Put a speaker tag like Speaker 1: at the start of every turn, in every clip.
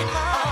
Speaker 1: high.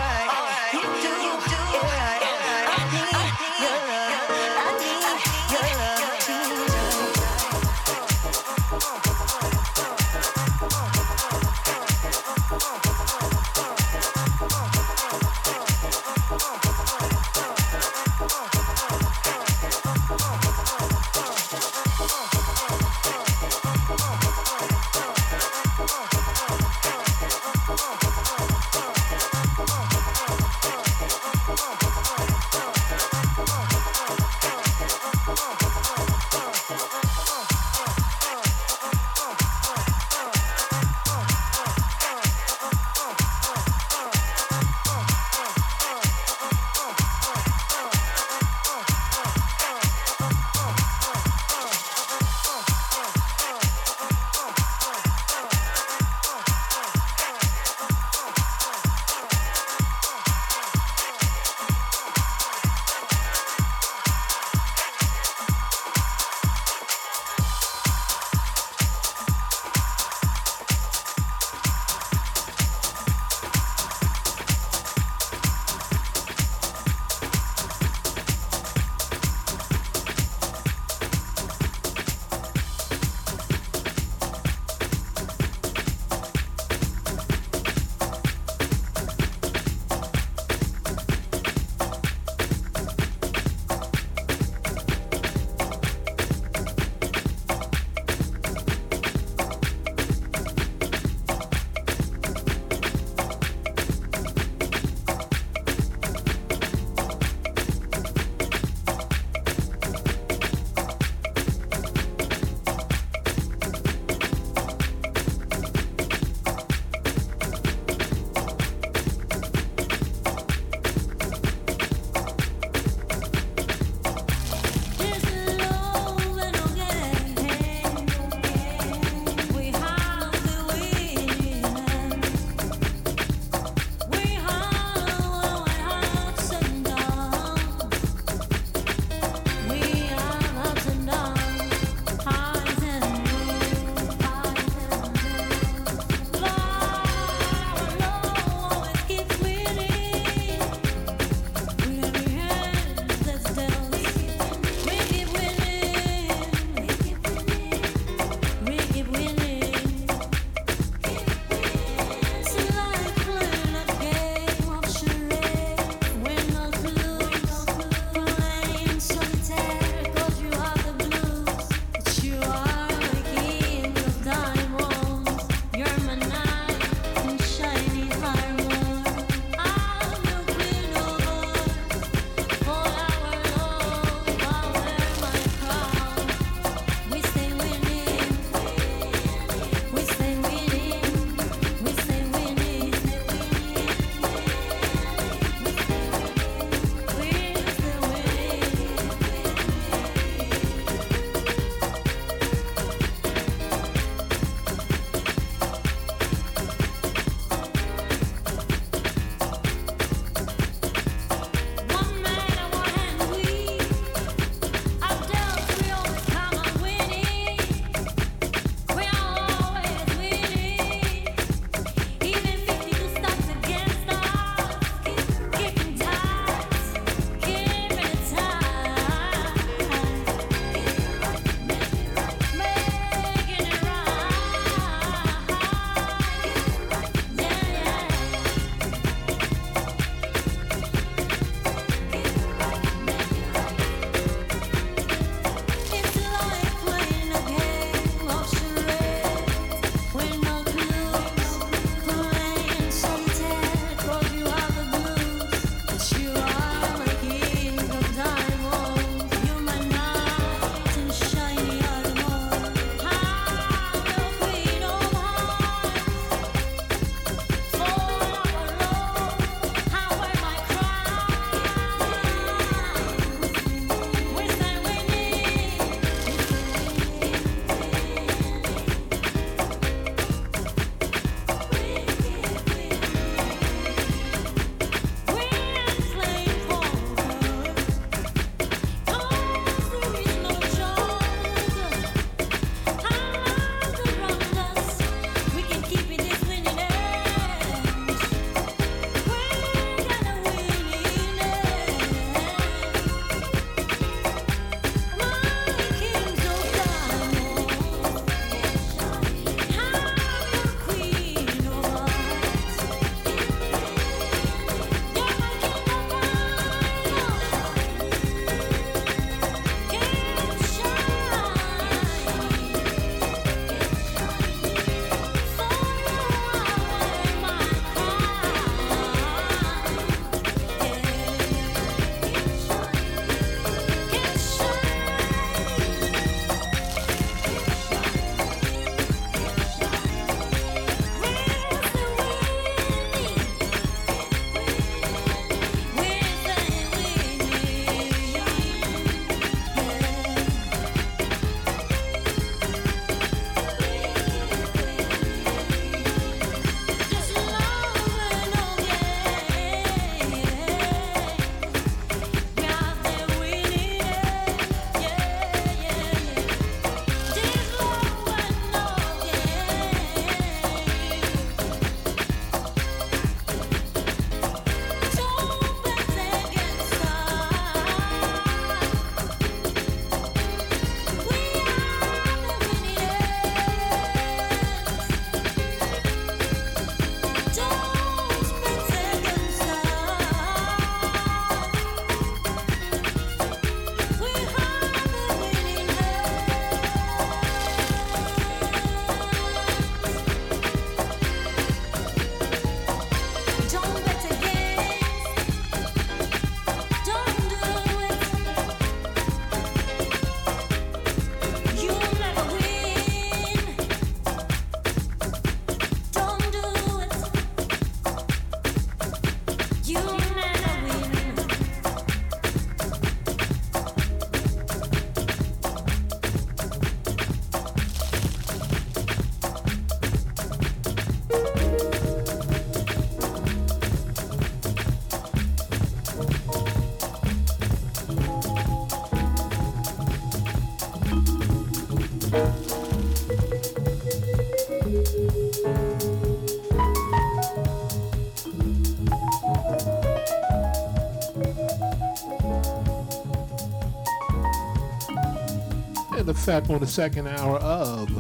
Speaker 1: Fact, on the second hour of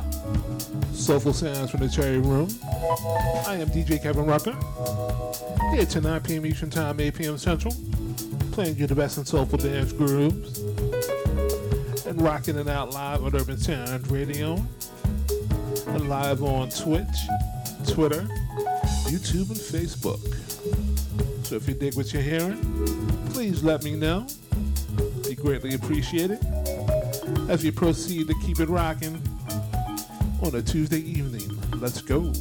Speaker 1: Soulful Sounds from the Cherry Room, I am DJ Kevin Rucker. Here to 9 p.m. Eastern Time, 8 p.m. Central, playing you the best in soulful dance grooves and rocking it out live on Urban Sound Radio and live on Twitch, Twitter, YouTube, and Facebook. So if you dig what you're hearing, please let me know. Be greatly appreciated as we proceed to keep it rocking on a Tuesday evening. Let's go.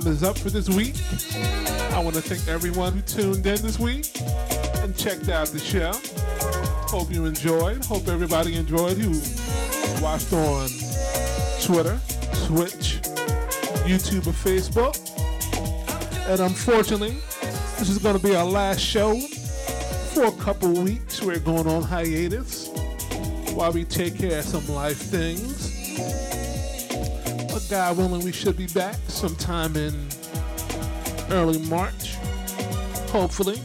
Speaker 1: Time is up for this week. I want to thank everyone who tuned in this week and checked out the show. Hope you enjoyed. Hope everybody enjoyed who watched on Twitter, Twitch, YouTube, or Facebook. And unfortunately, this is going to be our last show for a couple weeks. We're going on hiatus while we take care of some life things. God willing, we should be back sometime in early March, hopefully.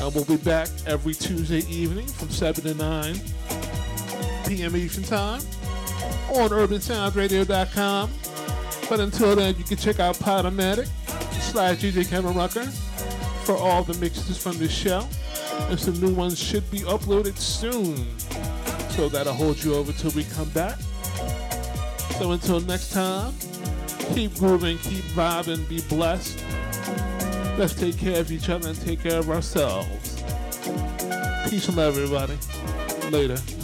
Speaker 1: Uh, we'll be back every Tuesday evening from 7 to 9 p.m. Eastern Time on UrbanSoundsRadio.com. But until then, you can check out Podomatic slash DJ Kevin Rucker for all the mixes from this show. And some new ones should be uploaded soon. So that'll hold you over till we come back. So until next time, keep grooving, keep vibing, be blessed. Let's take care of each other and take care of ourselves. Peace and love, everybody. Later.